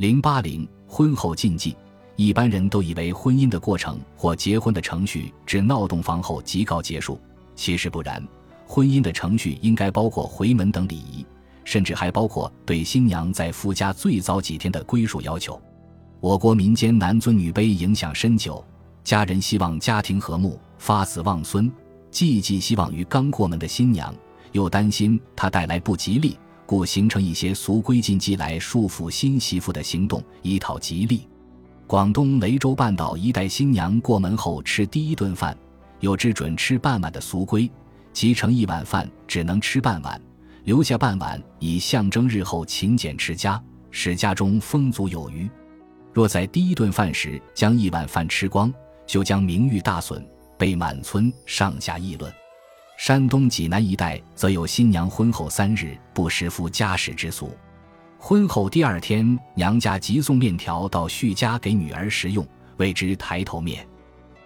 零八零婚后禁忌，一般人都以为婚姻的过程或结婚的程序至闹洞房后即告结束，其实不然。婚姻的程序应该包括回门等礼仪，甚至还包括对新娘在夫家最早几天的归属要求。我国民间男尊女卑影响深久，家人希望家庭和睦，发子望孙，既寄希望于刚过门的新娘，又担心她带来不吉利，故形成一些俗规禁忌来束缚新媳妇的行动，以讨吉利。广东雷州半岛一带新娘过门后吃第一顿饭，有只准吃半碗的俗规。即盛一碗饭只能吃半碗，留下半碗以象征日后勤俭持家，使家中丰足有余。若在第一顿饭时将一碗饭吃光，就将名誉大损，被满村上下议论。山东济南一带则有新娘婚后三日不食夫家食之俗，婚后第二天娘家即送面条到婿家给女儿食用，谓之抬头面。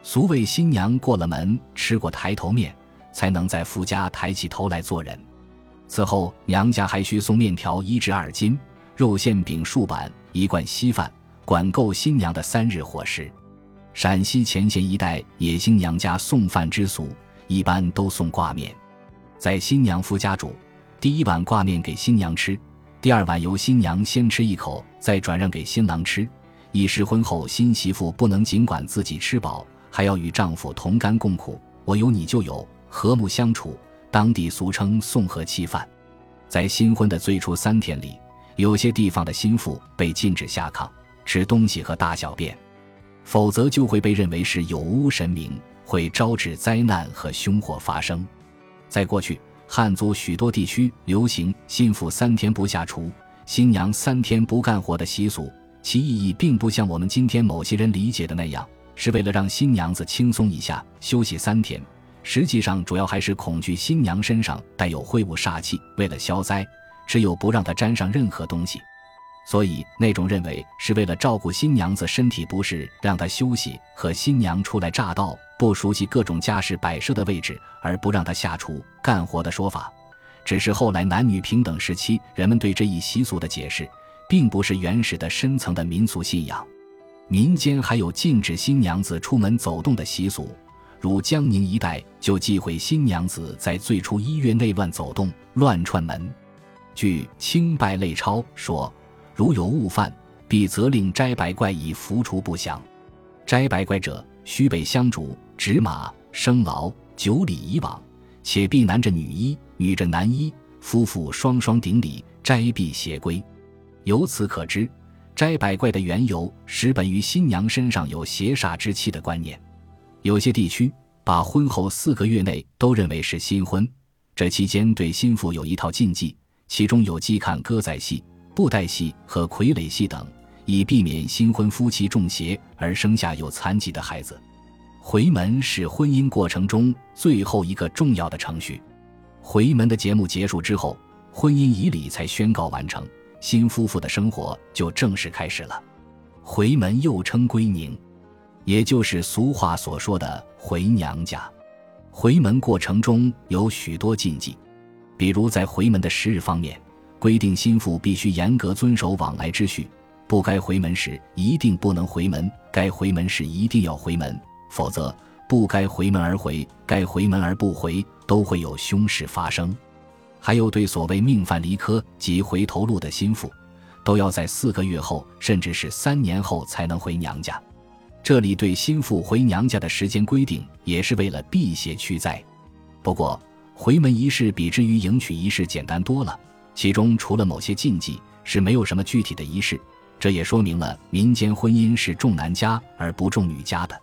俗谓新娘过了门吃过抬头面。才能在夫家抬起头来做人。此后，娘家还需送面条一至二斤，肉馅饼数板，一罐稀饭，管够新娘的三日伙食。陕西乾县一带也兴娘家送饭之俗，一般都送挂面，在新娘夫家煮。第一碗挂面给新娘吃，第二碗由新娘先吃一口，再转让给新郎吃。一时婚后新媳妇不能尽管自己吃饱，还要与丈夫同甘共苦。我有你就有。和睦相处，当地俗称“送和气饭”。在新婚的最初三天里，有些地方的新妇被禁止下炕、吃东西和大小便，否则就会被认为是有污神明，会招致灾难和凶祸发生。在过去，汉族许多地区流行新妇三天不下厨、新娘三天不干活的习俗，其意义并不像我们今天某些人理解的那样，是为了让新娘子轻松一下、休息三天。实际上，主要还是恐惧新娘身上带有秽物煞气，为了消灾，只有不让她沾上任何东西。所以，那种认为是为了照顾新娘子身体不适，让她休息和新娘初来乍到不熟悉各种家事摆设的位置，而不让她下厨干活的说法，只是后来男女平等时期人们对这一习俗的解释，并不是原始的深层的民俗信仰。民间还有禁止新娘子出门走动的习俗。如江宁一带就忌讳新娘子在最初一月内乱走动、乱串门。据《清拜类钞》说，如有误犯，必责令摘白怪以扶除不祥。摘白怪者，须备香烛、纸马、生牢、九礼以往，且必男着女衣，女着男衣，夫妇双双顶礼，摘璧携归。由此可知，摘白怪的缘由实本于新娘身上有邪煞之气的观念。有些地区把婚后四个月内都认为是新婚，这期间对新妇有一套禁忌，其中有忌看歌仔戏、布袋戏和傀儡戏等，以避免新婚夫妻中邪而生下有残疾的孩子。回门是婚姻过程中最后一个重要的程序，回门的节目结束之后，婚姻仪礼才宣告完成，新夫妇的生活就正式开始了。回门又称归宁。也就是俗话所说的回娘家，回门过程中有许多禁忌，比如在回门的时日方面，规定新妇必须严格遵守往来之序，不该回门时一定不能回门，该回门时一定要回门，否则不该回门而回，该回门而不回，都会有凶事发生。还有对所谓命犯离科及回头路的心腹，都要在四个月后，甚至是三年后才能回娘家。这里对心腹回娘家的时间规定，也是为了避邪驱灾。不过，回门仪式比之于迎娶仪式简单多了，其中除了某些禁忌，是没有什么具体的仪式。这也说明了民间婚姻是重男家而不重女家的。